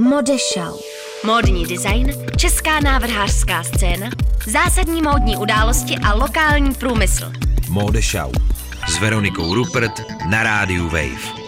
Modešau. Módní design, česká návrhářská scéna, zásadní módní události a lokální průmysl. Modešau s Veronikou Rupert na rádiu Wave.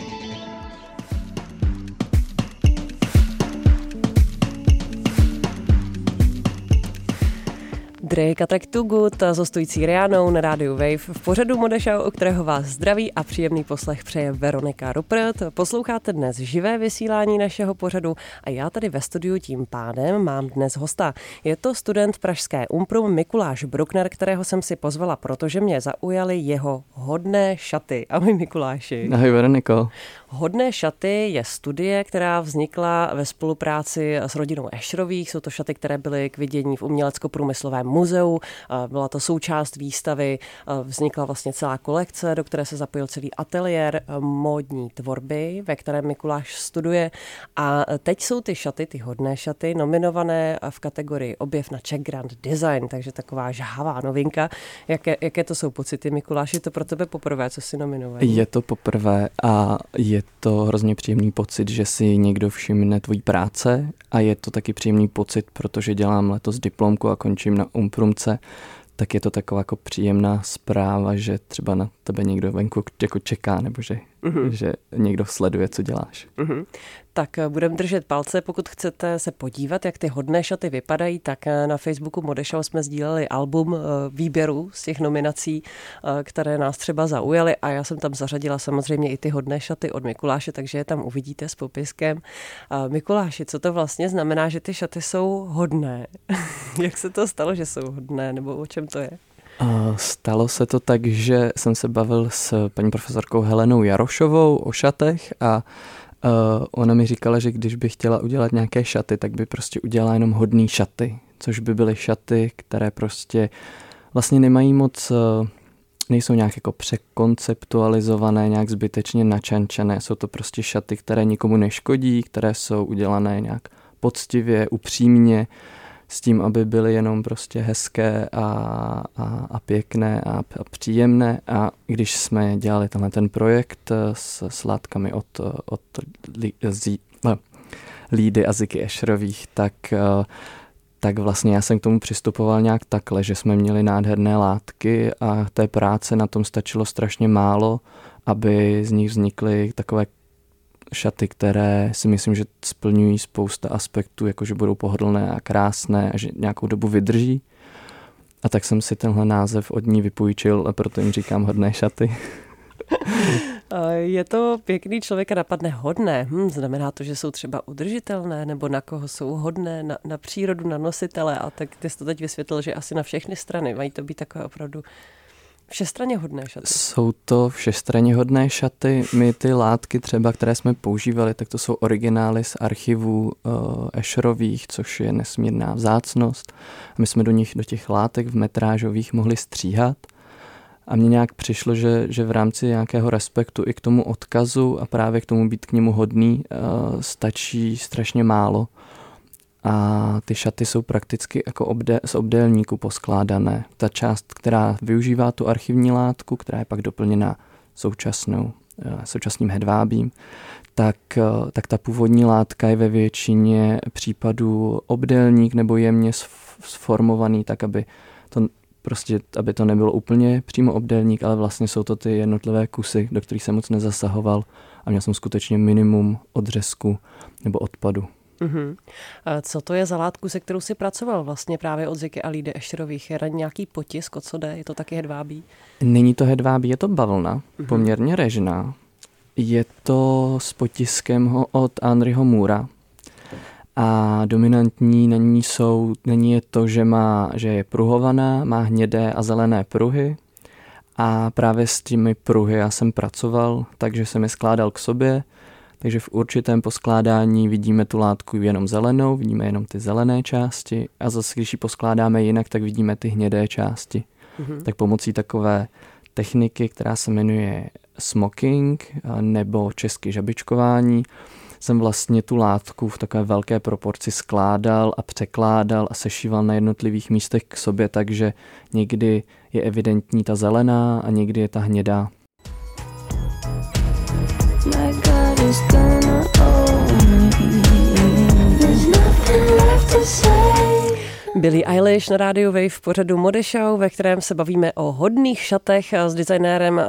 Drake a tak to good s hostující Rianou na rádiu Wave v pořadu Modešau, o kterého vás zdraví a příjemný poslech přeje Veronika Rupert. Posloucháte dnes živé vysílání našeho pořadu a já tady ve studiu tím pádem mám dnes hosta. Je to student Pražské Umprum Mikuláš Bruckner, kterého jsem si pozvala, protože mě zaujaly jeho hodné šaty. Ahoj Mikuláši. Ahoj Veroniko. Hodné šaty je studie, která vznikla ve spolupráci s rodinou Ešrových. Jsou to šaty, které byly k vidění v umělecko-průmyslovém muzeu. Byla to součást výstavy, vznikla vlastně celá kolekce, do které se zapojil celý ateliér módní tvorby, ve kterém Mikuláš studuje. A teď jsou ty šaty, ty hodné šaty, nominované v kategorii objev na Czech Grand Design, takže taková žhavá novinka. Jaké, jaké to jsou pocity, Mikuláš? Je to pro tebe poprvé, co si nominoval? Je to poprvé a je to hrozně příjemný pocit, že si někdo všimne tvojí práce a je to taky příjemný pocit, protože dělám letos diplomku a končím na Umprumce, tak je to taková jako příjemná zpráva, že třeba na tebe někdo venku jako čeká, nebo že, uh-huh. že někdo sleduje, co děláš. Uh-huh. Tak eh, budeme držet palce, pokud chcete se podívat, jak ty hodné šaty vypadají, tak eh, na Facebooku Modešau jsme sdíleli album eh, výběru z těch nominací, které nás třeba zaujaly a já jsem tam zařadila samozřejmě i ty hodné šaty od Mikuláše, takže je tam uvidíte s popiskem. Mikuláši, co to vlastně znamená, že ty šaty jsou hodné? jak se to stalo, že jsou hodné, nebo o čem to je? Stalo se to tak, že jsem se bavil s paní profesorkou Helenou Jarošovou o šatech a Uh, ona mi říkala, že když by chtěla udělat nějaké šaty, tak by prostě udělala jenom hodný šaty, což by byly šaty, které prostě vlastně nemají moc, uh, nejsou nějak jako překonceptualizované, nějak zbytečně načančené. Jsou to prostě šaty, které nikomu neškodí, které jsou udělané nějak poctivě, upřímně, s tím, aby byly jenom prostě hezké a, a, a pěkné a, a příjemné. A když jsme dělali tenhle ten projekt eh, s, s látkami od, od lí, zí, no, Lídy a Ziky Ešerových, tak, eh, tak vlastně já jsem k tomu přistupoval nějak takhle, že jsme měli nádherné látky a té práce na tom stačilo strašně málo, aby z nich vznikly takové šaty, které si myslím, že splňují spousta aspektů, jako že budou pohodlné a krásné a že nějakou dobu vydrží. A tak jsem si tenhle název od ní vypůjčil a proto jim říkám hodné šaty. Je to pěkný člověk a napadne hodné. Hm, znamená to, že jsou třeba udržitelné, nebo na koho jsou hodné, na, na přírodu, na nositele. A tak ty jsi to teď vysvětlil, že asi na všechny strany mají to být takové opravdu Všestranně hodné šaty. Jsou to všestranně hodné šaty. My ty látky třeba, které jsme používali, tak to jsou originály z archivů uh, Ešerových, což je nesmírná vzácnost. My jsme do nich, do těch látek v metrážových mohli stříhat. A mně nějak přišlo, že, že v rámci nějakého respektu i k tomu odkazu a právě k tomu být k němu hodný uh, stačí strašně málo a ty šaty jsou prakticky jako obde, z obdélníku poskládané. Ta část, která využívá tu archivní látku, která je pak doplněna současnou, eh, současným hedvábím, tak, eh, tak ta původní látka je ve většině případů obdélník nebo jemně sformovaný tak, aby to prostě, aby to nebylo úplně přímo obdélník, ale vlastně jsou to ty jednotlivé kusy, do kterých jsem moc nezasahoval a měl jsem skutečně minimum odřezku nebo odpadu. Uh-huh. Co to je za látku, se kterou si pracoval vlastně právě od Ziky a Lídy Ešterových? Je nějaký potisk, o co jde? Je to taky hedvábí? Není to hedvábí, je to bavlna, uh-huh. poměrně režná. Je to s potiskem od Andryho Můra. A dominantní na ní jsou, není je to, že, má, že je pruhovaná, má hnědé a zelené pruhy. A právě s těmi pruhy já jsem pracoval, takže jsem je skládal k sobě takže v určitém poskládání vidíme tu látku jenom zelenou, vidíme jenom ty zelené části a zase, když ji poskládáme jinak, tak vidíme ty hnědé části. Mm-hmm. Tak pomocí takové techniky, která se jmenuje smoking nebo česky žabičkování, jsem vlastně tu látku v takové velké proporci skládal a překládal a sešíval na jednotlivých místech k sobě, takže někdy je evidentní ta zelená a někdy je ta hnědá. My God Billy Eilish na rádiu Wave v pořadu Mode Show, ve kterém se bavíme o hodných šatech s designérem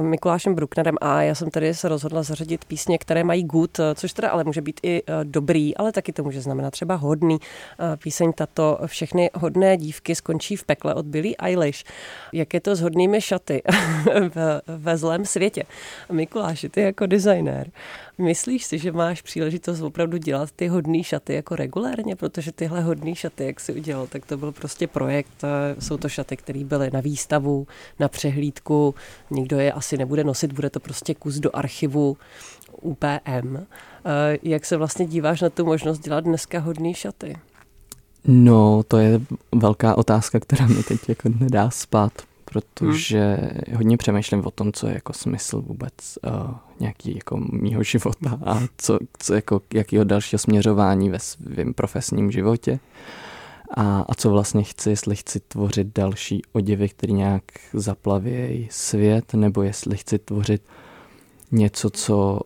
Mikulášem Brucknerem a já jsem tady se rozhodla zařadit písně, které mají good, což teda ale může být i uh, dobrý, ale taky to může znamenat třeba hodný. Uh, píseň tato Všechny hodné dívky skončí v pekle od Billy Eilish. Jak je to s hodnými šaty ve, ve zlém světě? Mikuláši, ty jako designér, myslíš si, že máš příležitost opravdu dělat ty hodné šaty jako regulérně, protože tyhle hodné šaty, jak si udělal, tak to byl prostě projekt. Jsou to šaty, které byly na výstavu, na přehlídku, nikdo je asi nebude nosit, bude to prostě kus do archivu UPM. Jak se vlastně díváš na tu možnost dělat dneska hodné šaty? No, to je velká otázka, která mě teď jako nedá spát, protože hmm. hodně přemýšlím o tom, co je jako smysl vůbec uh, nějaký jako mýho života a co, co jako, jakýho dalšího směřování ve svém profesním životě. A, a co vlastně chci, jestli chci tvořit další oděvy, které nějak zaplavějí svět, nebo jestli chci tvořit něco, co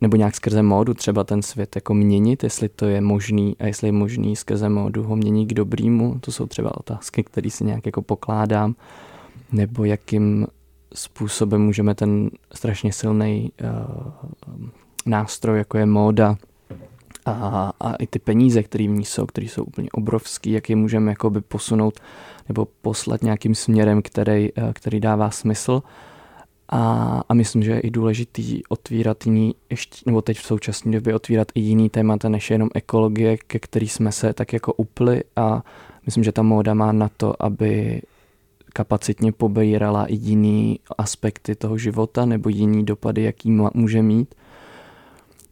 nebo nějak skrze módu třeba ten svět jako měnit, jestli to je možný a jestli je možný skrze módu ho měnit k dobrýmu, to jsou třeba otázky, které si nějak jako pokládám, nebo jakým způsobem můžeme ten strašně silný uh, nástroj, jako je móda, a, a i ty peníze, které v ní jsou, které jsou úplně obrovský, jak je můžeme jakoby posunout nebo poslat nějakým směrem, který, eh, který dává smysl. A, a myslím, že je i důležitý otvírat jiný, ještě, nebo teď v současné době otvírat i jiný témata, než jenom ekologie, ke který jsme se tak jako upli a myslím, že ta móda má na to, aby kapacitně pobírala i jiný aspekty toho života nebo jiný dopady, jaký může mít.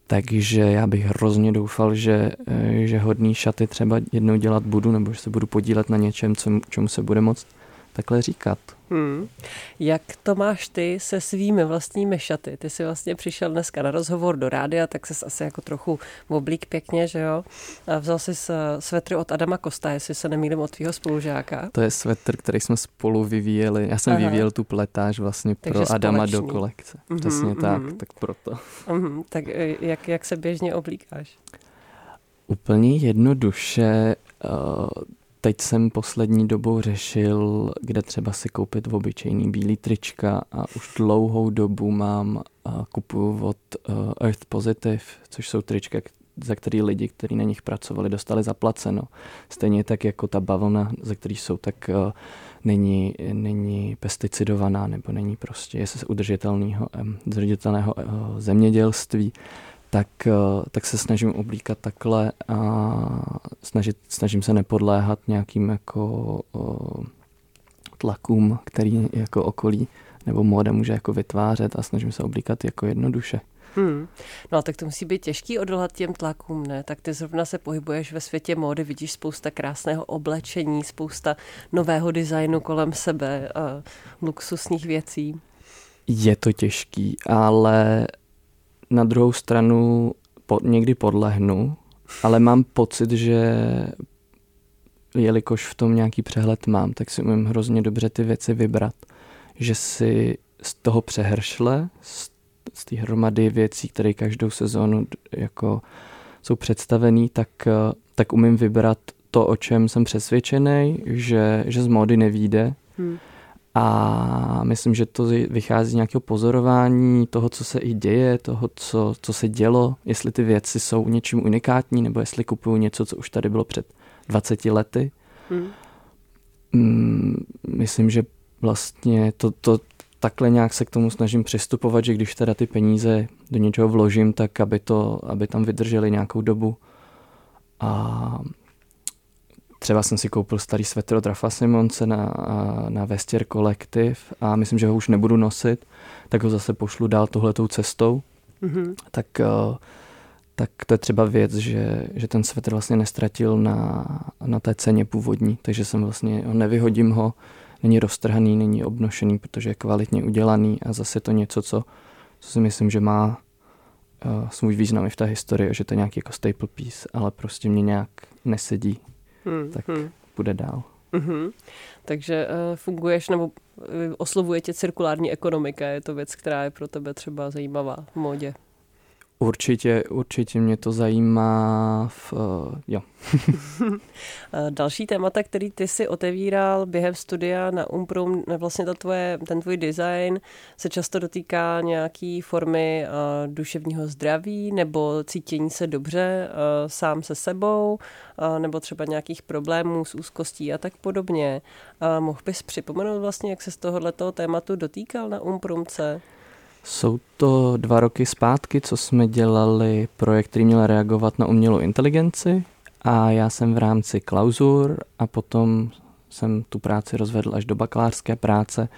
Takže já bych hrozně doufal, že, eh, že hodný šaty třeba jednou dělat budu, nebo že se budu podílet na něčem, čemu se bude moct takhle říkat. Hmm. Jak to máš ty se svými vlastními šaty? Ty jsi vlastně přišel dneska na rozhovor do rádia, tak jsi asi jako trochu oblík pěkně, že jo? A vzal jsi svetry od Adama Kosta, jestli se nemýlím od tvýho spolužáka. To je svetr, který jsme spolu vyvíjeli. Já jsem Aha. vyvíjel tu pletáž vlastně Takže pro Adama společný. do kolekce. Mm-hmm, Přesně mm-hmm. tak, tak proto. Mm-hmm. Tak e, jak, jak se běžně oblíkáš? Úplně jednoduše. Uh, teď jsem poslední dobou řešil, kde třeba si koupit v obyčejný bílý trička a už dlouhou dobu mám a kupuju od uh, Earth Positive, což jsou trička, za který lidi, kteří na nich pracovali, dostali zaplaceno. Stejně tak jako ta bavlna, za který jsou, tak uh, není, není pesticidovaná nebo není prostě je z udržitelného, udržitelného uh, zemědělství tak, eh, tak se snažím oblíkat takhle a snažit, snažím se nepodléhat nějakým jako eh, tlakům, který jako okolí nebo móda může jako vytvářet a snažím se oblíkat jako jednoduše. Hmm. No tak to musí být těžký odolat těm tlakům, ne? Tak ty zrovna se pohybuješ ve světě módy, vidíš spousta krásného oblečení, spousta nového designu kolem sebe, a luxusních věcí. Je to těžký, ale na druhou stranu po, někdy podlehnu, ale mám pocit, že jelikož v tom nějaký přehled mám, tak si umím hrozně dobře ty věci vybrat. Že si z toho přehršle, z, z té hromady věcí, které každou sezónu jako jsou představený, tak, tak umím vybrat to, o čem jsem přesvědčený, že, že z módy nevíde. Hmm a myslím, že to vychází z nějakého pozorování toho, co se i děje, toho, co, co se dělo, jestli ty věci jsou něčím unikátní, nebo jestli kupuju něco, co už tady bylo před 20 lety. Hmm. Mm, myslím, že vlastně to, to takhle nějak se k tomu snažím přistupovat, že když teda ty peníze do něčeho vložím, tak aby, to, aby tam vydrželi nějakou dobu. A Třeba jsem si koupil starý svetr od Rafa Simonce na, na Vestier Collective a myslím, že ho už nebudu nosit, tak ho zase pošlu dál tohletou cestou. Mm-hmm. Tak, eh, tak to je třeba věc, že, že ten svetr vlastně nestratil na, na té ceně původní, takže jsem vlastně, nevyhodím ho, není roztrhaný, není obnošený, protože je kvalitně udělaný a zase to něco, co, co si myslím, že má uh, svůj význam i v té historii, že to je nějaký jako staple piece, ale prostě mě nějak nesedí hmm, tak hmm. bude dál. Mm-hmm. Takže uh, funguješ nebo uh, oslovuje tě cirkulární ekonomika, je to věc, která je pro tebe třeba zajímavá v modě? Určitě, určitě mě to zajímá. V, uh, jo. Další témata, který ty si otevíral během studia na Umprum, vlastně to tvoje, ten tvůj design se často dotýká nějaký formy uh, duševního zdraví nebo cítění se dobře uh, sám se sebou uh, nebo třeba nějakých problémů s úzkostí a tak podobně. Uh, mohl bys připomenout vlastně, jak se z tohoto tématu dotýkal na Umprumce? Jsou to dva roky zpátky, co jsme dělali projekt, který měl reagovat na umělou inteligenci a já jsem v rámci klauzur a potom jsem tu práci rozvedl až do bakalářské práce.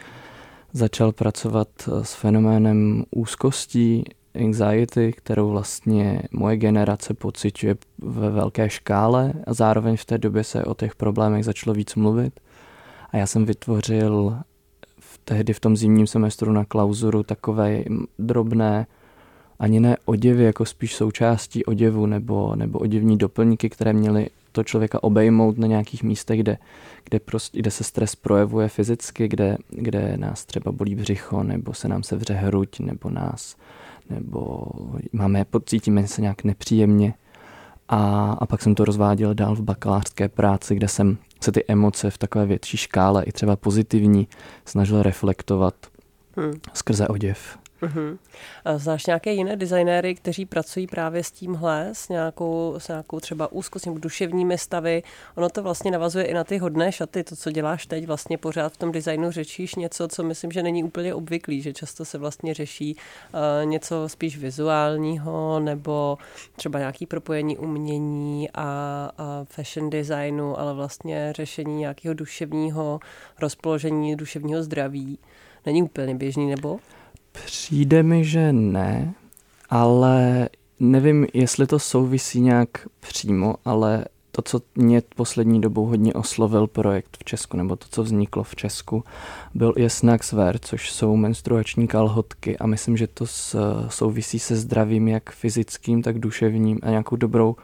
Začal pracovat s fenoménem úzkostí, anxiety, kterou vlastně moje generace pociťuje ve velké škále a zároveň v té době se o těch problémech začalo víc mluvit. A já jsem vytvořil tehdy v tom zimním semestru na klauzuru takové drobné, ani ne oděvy, jako spíš součástí oděvu nebo, nebo oděvní doplňky, které měly to člověka obejmout na nějakých místech, kde, kde, prostě, kde se stres projevuje fyzicky, kde, kde nás třeba bolí břicho, nebo se nám sevře hruď, nebo nás, nebo máme, pocítíme se nějak nepříjemně. A, a pak jsem to rozváděl dál v bakalářské práci, kde jsem se ty emoce v takové větší škále, i třeba pozitivní, snažil reflektovat hmm. skrze oděv. Uh-huh. Znáš nějaké jiné designéry, kteří pracují právě s tímhle, s nějakou, s nějakou třeba úzkostí nebo duševními stavy? Ono to vlastně navazuje i na ty hodné šaty, to, co děláš teď, vlastně pořád v tom designu řečíš něco, co myslím, že není úplně obvyklý, že často se vlastně řeší uh, něco spíš vizuálního nebo třeba nějaký propojení umění a, a fashion designu, ale vlastně řešení nějakého duševního rozpoložení, duševního zdraví. Není úplně běžný, nebo? Přijde mi, že ne, ale nevím, jestli to souvisí nějak přímo, ale to, co mě poslední dobou hodně oslovil projekt v Česku, nebo to, co vzniklo v Česku, byl je Snackswear, což jsou menstruační kalhotky a myslím, že to souvisí se zdravím jak fyzickým, tak duševním a nějakou dobrou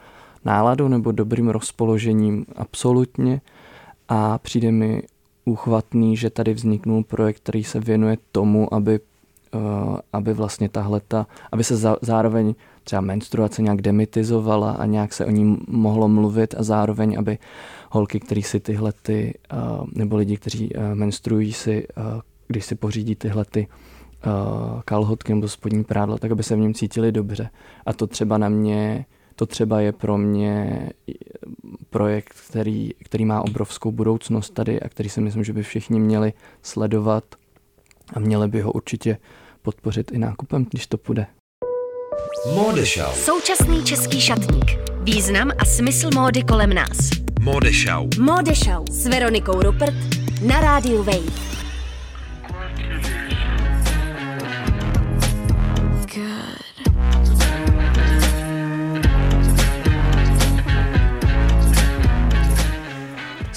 náladou nebo dobrým rozpoložením absolutně. A přijde mi úchvatný, že tady vzniknul projekt, který se věnuje tomu, aby aby vlastně tahle ta, aby se za, zároveň třeba menstruace nějak demitizovala a nějak se o ní mohlo mluvit a zároveň, aby holky, který si tyhle ty, eh, nebo lidi, kteří eh, menstruují si, když si pořídí tyhle ty kalhotky nebo spodní prádla, tak aby se v něm cítili dobře. A to třeba na mě, to třeba je pro mě projekt, který, který má obrovskou budoucnost tady a který si myslím, že by všichni měli sledovat a měli by ho určitě podpořit i nákupem, když to půjde. Modešau. Současný český šatník. Význam a smysl módy kolem nás. Modešau. Modešau s Veronikou Rupert na rádiu Wave.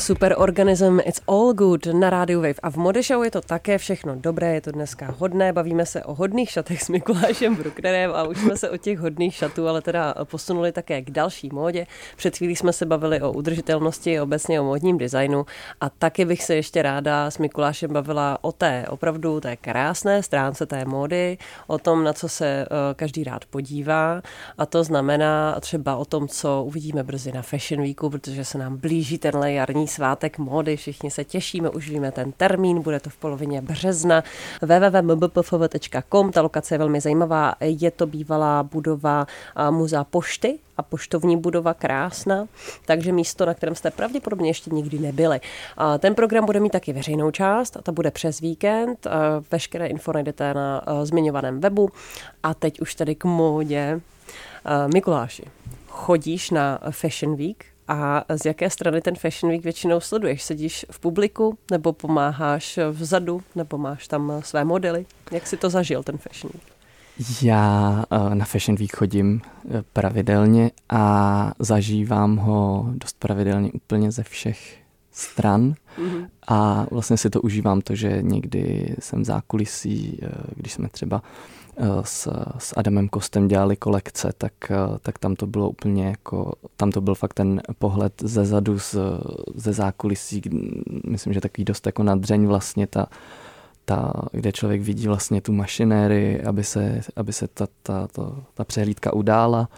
Superorganism It's All Good na rádiu Wave. A v Modešau je to také všechno dobré, je to dneska hodné. Bavíme se o hodných šatech s Mikulášem Brucknerem a už jsme se o těch hodných šatů, ale teda posunuli také k další módě. Před chvílí jsme se bavili o udržitelnosti, obecně o módním designu a taky bych se ještě ráda s Mikulášem bavila o té opravdu té krásné stránce té módy, o tom, na co se eh, každý rád podívá a to znamená třeba o tom, co uvidíme brzy na Fashion Weeku, protože se nám blíží tenhle jarní svátek módy, všichni se těšíme, už víme ten termín, bude to v polovině března. www.mbpfv.com, ta lokace je velmi zajímavá, je to bývalá budova muzea pošty, a poštovní budova krásná, takže místo, na kterém jste pravděpodobně ještě nikdy nebyli. A ten program bude mít taky veřejnou část a ta bude přes víkend. Veškeré info najdete na zmiňovaném webu. A teď už tady k módě. Mikuláši, chodíš na Fashion Week? A z jaké strany ten Fashion Week většinou sleduješ? Sedíš v publiku, nebo pomáháš vzadu, nebo máš tam své modely? Jak si to zažil, ten Fashion Week? Já eh, na Fashion Week chodím eh, pravidelně a zažívám ho dost pravidelně úplně ze všech stran mm-hmm. a vlastně si to užívám to, že někdy jsem v zákulisí, eh, když jsme třeba Eh, s, s Adamem Kostem dělali kolekce, tak, tak tam to bylo úplně jako, tam to byl fakt ten pohled ze zadu, z, ze zákulisí, myslím, že takový dost jako nadřeň vlastně ta, ta, kde člověk vidí vlastně tu mašinérii, aby se, aby se ta, ta, ta, ta přehlídka udála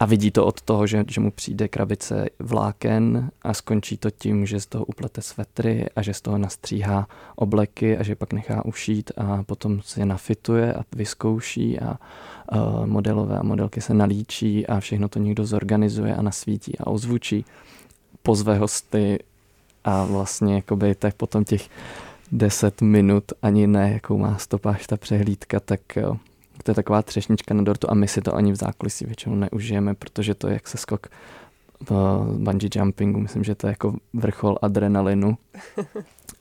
a vidí to od toho, že, že mu přijde krabice vláken a skončí to tím, že z toho uplete svetry a že z toho nastříhá obleky a že pak nechá ušít a potom se je nafituje a vyzkouší a uh, modelové a modelky se nalíčí a všechno to někdo zorganizuje a nasvítí a ozvučí. Pozve hosty a vlastně jakoby tak potom těch 10 minut ani ne, jakou má stopáž ta přehlídka, tak uh, to je taková třešnička na dortu a my si to ani v zákulisí většinou neužijeme, protože to je jak se skok v bungee jumpingu, myslím, že to je jako vrchol adrenalinu.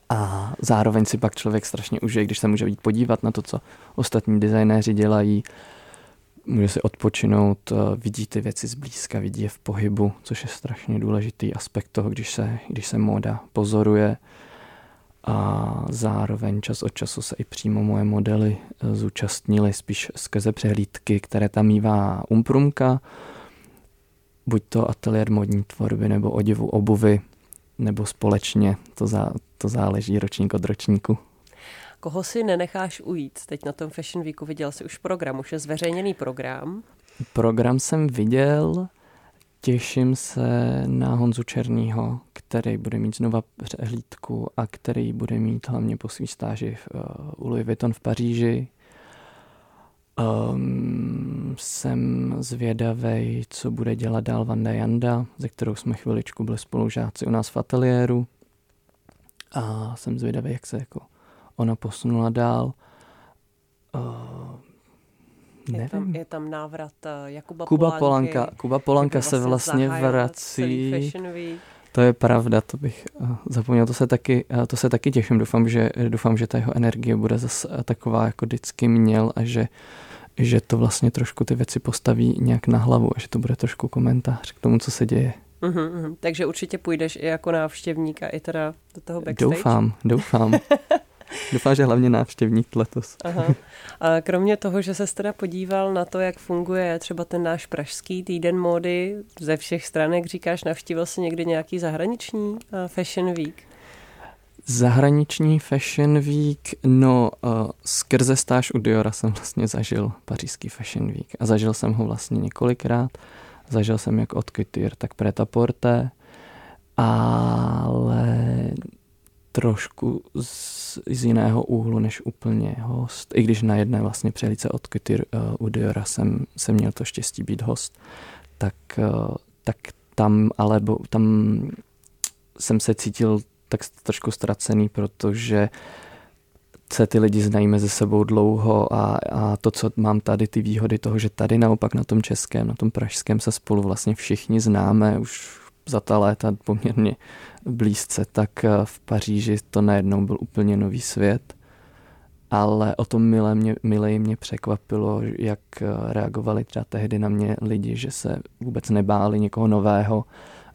A zároveň si pak člověk strašně užije, když se může jít podívat na to, co ostatní designéři dělají, může si odpočinout, eh, vidí ty věci zblízka, vidí je v pohybu, což je strašně důležitý aspekt toho, když se, když se móda pozoruje a zároveň čas od času se i přímo moje modely eh, zúčastnily spíš skrze přehlídky, které tam mývá Umprumka, buď to ateliér modní tvorby nebo oděvu obuvy, nebo společně, to, zá, to záleží ročník od ročníku. Koho si nenecháš ujít? Teď na tom Fashion Weeku viděl jsi už program, už je zveřejněný program. Program jsem viděl, Těším se na Honzu Černýho, který bude mít znova přehlídku a který bude mít hlavně po svý stáži v, uh, u Louis Vuitton v Paříži. Um, jsem zvědavý, co bude dělat dál Vanda Janda, ze kterou jsme chviličku byli spolužáci u nás v ateliéru. A jsem zvědavý, jak se jako ona posunula dál. Uh, je tam, je tam návrat uh, Jakuba Kuba Polánky, Polanka. Kuba Polanka se vlastně vrací. To je pravda, to bych uh, zapomněl, to se taky, uh, to se taky těším. Doufám, že, doufám, že ta jeho energie bude zase taková, jako vždycky měl a že, že to vlastně trošku ty věci postaví nějak na hlavu a že to bude trošku komentář k tomu, co se děje. Uhum, uhum. Takže určitě půjdeš i jako návštěvník a i teda do toho backstage. Doufám, doufám. Doufám, že hlavně návštěvník letos. Aha. A kromě toho, že se teda podíval na to, jak funguje třeba ten náš pražský týden módy ze všech stran, jak říkáš, navštívil jsi někdy nějaký zahraniční Fashion Week? Zahraniční Fashion Week, no uh, skrze stáž u Diora jsem vlastně zažil pařížský Fashion Week a zažil jsem ho vlastně několikrát. Zažil jsem jak od Couture, tak Preta-Porte, ale trošku z, z jiného úhlu než úplně host. I když na jedné vlastně přelice od Couture uh, u Diora jsem, jsem měl to štěstí být host, tak, uh, tak tam ale bo, tam jsem se cítil tak trošku ztracený, protože se ty lidi znají mezi sebou dlouho a, a to, co mám tady, ty výhody toho, že tady naopak na tom českém, na tom pražském se spolu vlastně všichni známe už za ta léta poměrně blízce, tak eh, v Paříži to najednou byl úplně nový svět. Ale o tom milé mě, milé mě překvapilo, jak eh, reagovali třeba tehdy na mě lidi, že se vůbec nebáli někoho nového,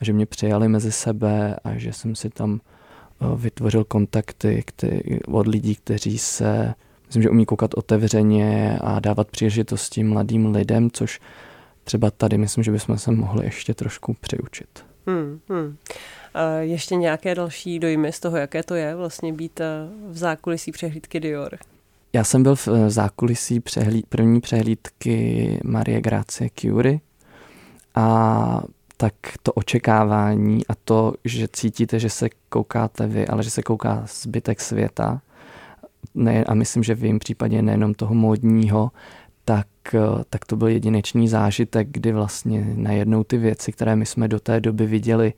že mě přijali mezi sebe a že jsem si tam eh, vytvořil kontakty od lidí, kteří se, myslím, že umí koukat otevřeně a dávat příležitosti mladým lidem, což třeba tady myslím, že bychom se mohli ještě trošku přiučit. Hmm, hmm. A ještě nějaké další dojmy z toho, jaké to je vlastně být eh, v zákulisí přehlídky Dior? Já jsem byl v eh, zákulisí přehlíd, první přehlídky Marie Gracie Curie a tak to očekávání a to, že cítíte, že se koukáte vy, ale že se kouká zbytek světa, ne, a myslím, že v jejím případě nejenom toho módního, tak, eh, tak to byl jedinečný zážitek, kdy vlastně najednou ty věci, které my jsme do té doby viděli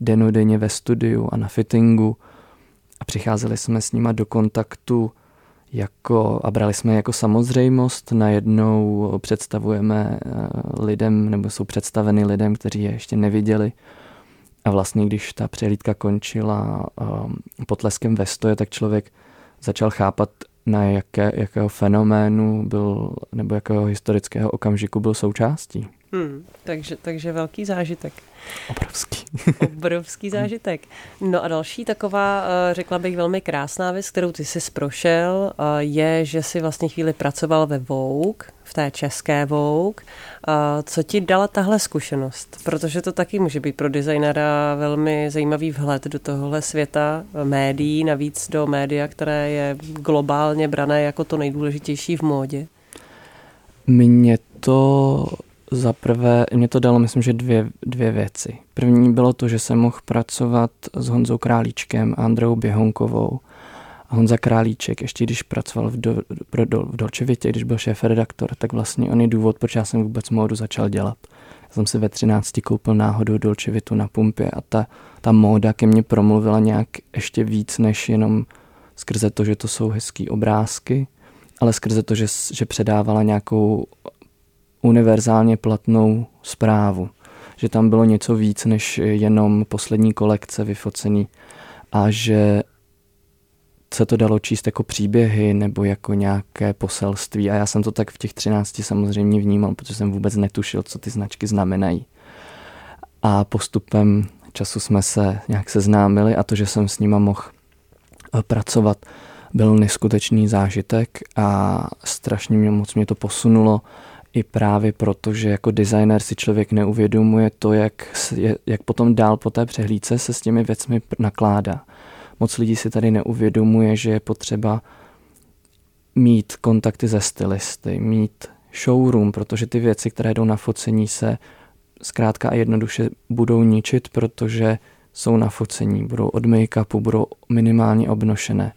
denodenně ve studiu a na fittingu a přicházeli jsme s nima do kontaktu jako, a brali jsme jako samozřejmost, najednou představujeme eh, lidem, nebo jsou představeny lidem, kteří je ještě neviděli. A vlastně, když ta přehlídka končila um, potleskem ve stoje, tak člověk začal chápat, na jaké, jakého fenoménu byl, nebo jakého historického okamžiku byl součástí. Hmm, takže, takže velký zážitek. Obrovský. Obrovský zážitek. No a další taková, eh, řekla bych, velmi krásná věc, kterou ty jsi prošel, eh, je, že jsi vlastně chvíli pracoval ve Vogue, v té české Vogue. Co ti dala tahle zkušenost? Protože to taky může být pro designera velmi zajímavý vhled do tohohle světa médií, navíc do média, které je globálně brané jako to nejdůležitější v módě. Mě to za prvé, mě to dalo, myslím, že dvě, dvě věci. První bylo to, že jsem mohl pracovat s Honzou Králíčkem a Andreou Běhonkovou. A Honza Králíček, ještě když pracoval v, do, pro, do, v Dolčevitě, když byl šéf redaktor, tak vlastně on je důvod, proč já jsem vůbec módu začal dělat. Já jsem si ve 13 koupil náhodou Dolčevitu na pumpě a ta, ta móda ke mně promluvila nějak ještě víc, než jenom skrze to, že to jsou hezký obrázky, ale skrze to, že, že předávala nějakou univerzálně platnou zprávu. Že tam bylo něco víc než jenom poslední kolekce vyfocený a že se to dalo číst jako příběhy nebo jako nějaké poselství a já jsem to tak v těch třinácti samozřejmě vnímal, protože jsem vůbec netušil, co ty značky znamenají. A postupem času jsme se nějak seznámili a to, že jsem s nima mohl eh, pracovat, byl neskutečný zážitek a strašně mě moc mě to posunulo i právě proto, že jako designer si člověk neuvědomuje to, jak, jak potom dál po té přehlídce se s těmi věcmi nakládá. Moc lidí si tady neuvědomuje, že je potřeba mít kontakty ze stylisty, mít showroom, protože ty věci, které jdou na focení, se zkrátka a jednoduše budou ničit, protože jsou na focení, budou od make-upu, budou minimálně obnošené.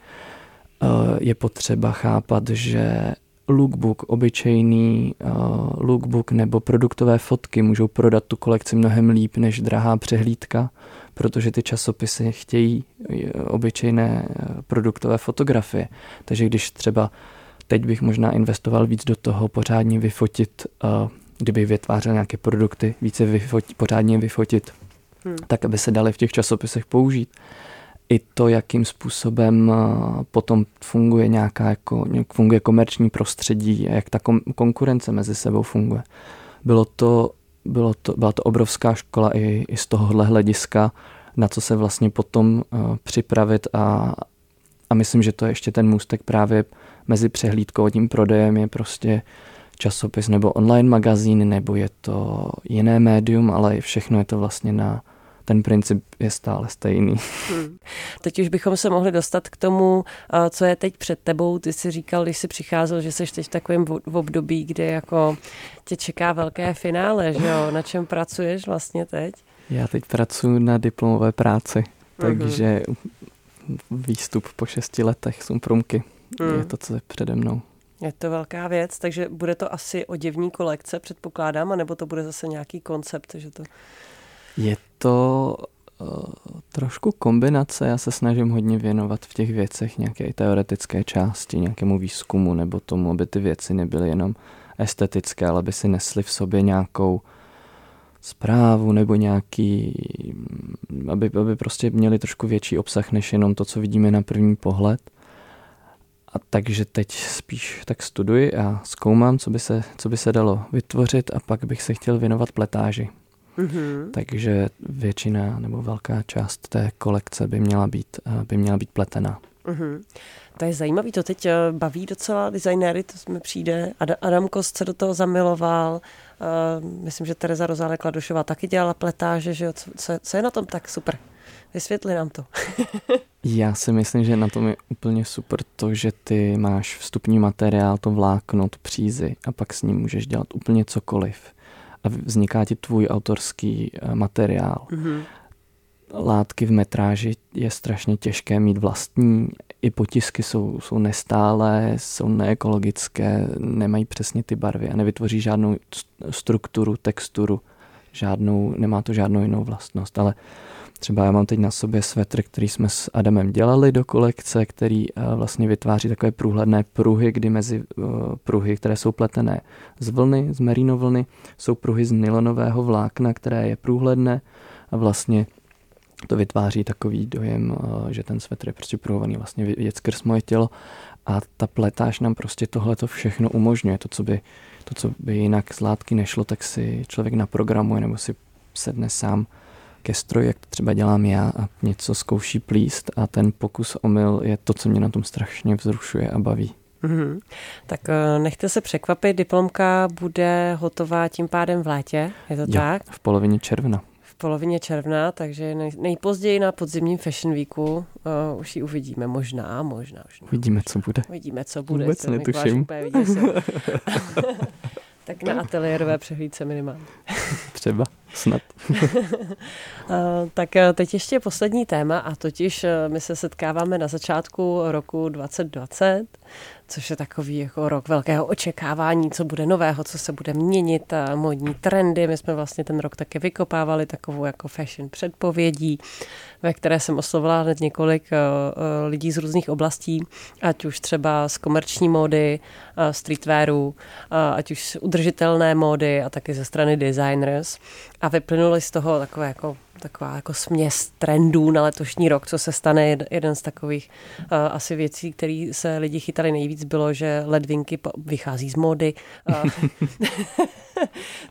Eh, je potřeba chápat, že lookbook, obyčejný uh, lookbook nebo produktové fotky můžou prodat tu kolekci mnohem líp než drahá přehlídka, protože ty časopisy chtějí eh, obyčejné eh, produktové fotografie. Takže když třeba teď bych možná investoval víc do toho pořádně vyfotit, uh, kdyby vytvářel nějaké produkty, více vyfotit, pořádně vyfotit, hmm. tak aby se daly v těch časopisech použít i to, jakým způsobem eh, potom funguje nějaká jako, funguje komerční prostředí a jak ta konkurence mezi sebou funguje. Bylo to, bylo to, byla to obrovská škola i, i z tohohle hlediska, na co se vlastně potom uh, připravit a, a myslím, že to je ještě ten můstek právě mezi přehlídkou a tím prodejem je prostě časopis nebo online magazín, nebo je to jiné médium, ale všechno je to vlastně na, ten princip je stále stejný. Hmm. Teď už bychom se mohli dostat k tomu, co je teď před tebou. Ty jsi říkal, když jsi přicházel, že jsi teď v takovém období, kde jako tě čeká velké finále, že jo? Na čem pracuješ vlastně teď? Já teď pracuji na diplomové práci, mhm. takže výstup po šesti letech jsou průmky. Hmm. Je to, co je přede mnou. Je to velká věc, takže bude to asi oděvní kolekce, předpokládám, anebo to bude zase nějaký koncept, že to... Je to uh, trošku kombinace. Já se snažím hodně věnovat v těch věcech nějaké teoretické části, nějakému výzkumu nebo tomu, aby ty věci nebyly jenom estetické, ale aby si nesly v sobě nějakou zprávu nebo nějaký, aby, aby prostě měli trošku větší obsah než jenom to, co vidíme na první pohled. A takže teď spíš tak studuji a zkoumám, co by se, co by se dalo vytvořit a pak bych se chtěl věnovat pletáži. Mm-hmm. Takže většina nebo velká část té kolekce by měla být, eh, by měla být pletená. Mm-hmm. To je zajímavý, to teď eh, baví docela designéry, to mi přijde. Adam Kost se do toho zamiloval, uh, myslím, že Tereza Rozále Kladošová taky dělala pletáže, že jo? Co, co je na tom tak super? Vysvětli nám to. Já si myslím, že na tom je úplně super to, že ty máš vstupní materiál, to vlákno, tu přízy a pak s ním můžeš dělat úplně cokoliv a vzniká ti tvůj autorský eh, materiál. Mm-hmm. Látky v metráži je strašně těžké mít vlastní, i potisky jsou, jsou nestálé, jsou neekologické, nemají přesně ty barvy a nevytvoří žádnou strukturu, texturu, žádnou, nemá to žádnou jinou vlastnost, ale Třeba já mám teď na sobě svetr, který jsme s Adamem dělali do kolekce, který eh, vlastně vytváří takové průhledné pruhy, kdy mezi eh, pruhy, které jsou pletené z vlny, z merino vlny, jsou pruhy z nylonového vlákna, které je průhledné a vlastně to vytváří takový dojem, eh, že ten svetr je prostě pruhovaný vlastně věc skrz moje tělo a ta pletáž nám prostě tohle to všechno umožňuje. To co, by, to, co by jinak z látky nešlo, tak si člověk naprogramuje nebo si sedne sám ke stroji, jak to třeba dělám já a něco zkouší plíst a ten pokus omyl je to, co mě na tom strašně vzrušuje a baví. Mm-hmm. Tak eh, nechte se překvapit, diplomka bude hotová tím pádem v létě, je to jo, tak? v polovině června. V polovině června, takže nej, nejpozději na podzimním Fashion Weeku uh, už ji uvidíme, možná, možná. možná Uvidíme, co bude. Uvidíme, co bude. Vůbec netuším. tak na ateliérové přehlídce minimálně. Třeba, snad. tak teď ještě poslední téma a totiž my se setkáváme na začátku roku 2020 což je takový jako rok velkého očekávání, co bude nového, co se bude měnit, modní trendy. My jsme vlastně ten rok taky vykopávali takovou jako fashion předpovědí, ve které jsem oslovila hned několik uh, lidí z různých oblastí, ať už třeba z komerční módy, uh, streetwearu, ať už z udržitelné módy a taky ze strany designers. A vyplynuli z toho takové jako taková jako směs trendů na letošní rok, co se stane. Jeden z takových uh, asi věcí, které se lidi chytali nejvíc, bylo, že ledvinky vychází z módy. Uh,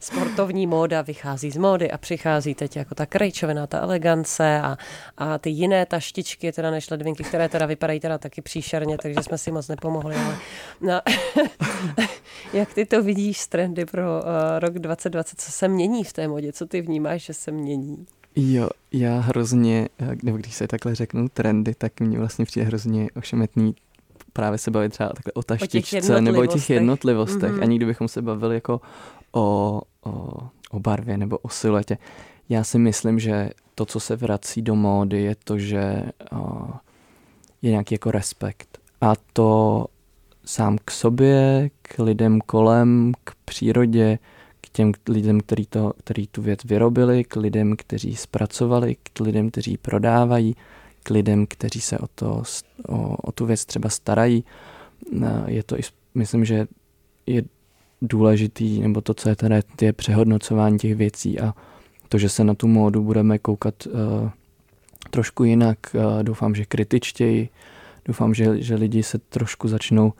sportovní móda vychází z módy a přichází teď jako ta krejčovina, ta elegance a, a ty jiné taštičky, teda než ledvinky, které teda vypadají teda taky příšerně, takže jsme si moc nepomohli. Ale, no, jak ty to vidíš z trendy pro uh, rok 2020? Co se mění v té modě? Co ty vnímáš, že se mění? Jo, já hrozně, nebo když se takhle řeknu trendy, tak mě vlastně přijde hrozně ošemetný právě se bavit třeba takhle o taštičce nebo o těch jednotlivostech. Mm-hmm. Ani kdybychom se bavili jako o, o, o barvě nebo o siluetě. Já si myslím, že to, co se vrací do módy, je to, že o, je nějaký jako respekt. A to sám k sobě, k lidem kolem, k přírodě, těm lidem, který, to, který tu věc vyrobili, k lidem, kteří zpracovali, k lidem, kteří prodávají, k lidem, kteří se o, to, o, o tu věc třeba starají. Je to i, myslím, že je důležitý, nebo to, co je teda, je přehodnocování těch věcí a to, že se na tu módu budeme koukat uh, trošku jinak, uh, doufám, že kritičtěji, doufám, že, že lidi se trošku začnou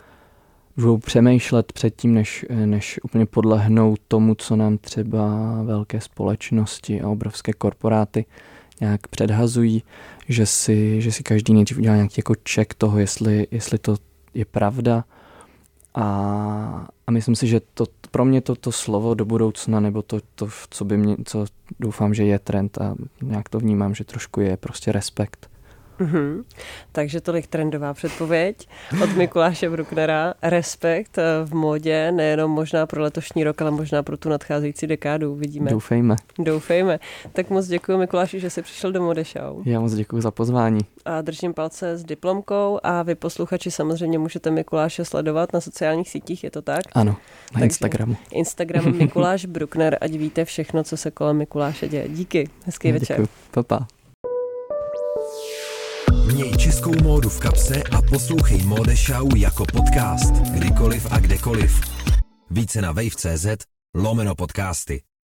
budou přemýšlet předtím, než, než úplně podlehnou tomu, co nám třeba velké společnosti a obrovské korporáty nějak předhazují, že si, že si každý nejdřív udělá nějaký jako check toho, jestli, jestli to je pravda. A, a myslím si, že to, pro mě to, to slovo do budoucna, nebo to, to, co by mě, co doufám, že je trend a nějak to vnímám, že trošku je prostě respekt. Mm-hmm. Takže tolik trendová předpověď od Mikuláše Brucknera. Respekt eh, v modě, nejenom možná pro letošní rok, ale možná pro tu nadcházející dekádu. Vidíme. Doufejme. Doufejme. Tak moc děkuji Mikuláši, že jsi přišel do Mode Show. Já moc děkuji za pozvání. A držím palce s diplomkou a vy posluchači samozřejmě můžete Mikuláše sledovat na sociálních sítích, je to tak? Ano, na Takže Instagramu. Instagram Mikuláš Bruckner, ať víte všechno, co se kolem Mikuláše děje. Díky, hezký Já večer. Děkuji. Pa, Měj českou módu v kapse a poslouchej Mode Show jako podcast. Kdykoliv a kdekoliv. Více na wave.cz lomeno podcasty.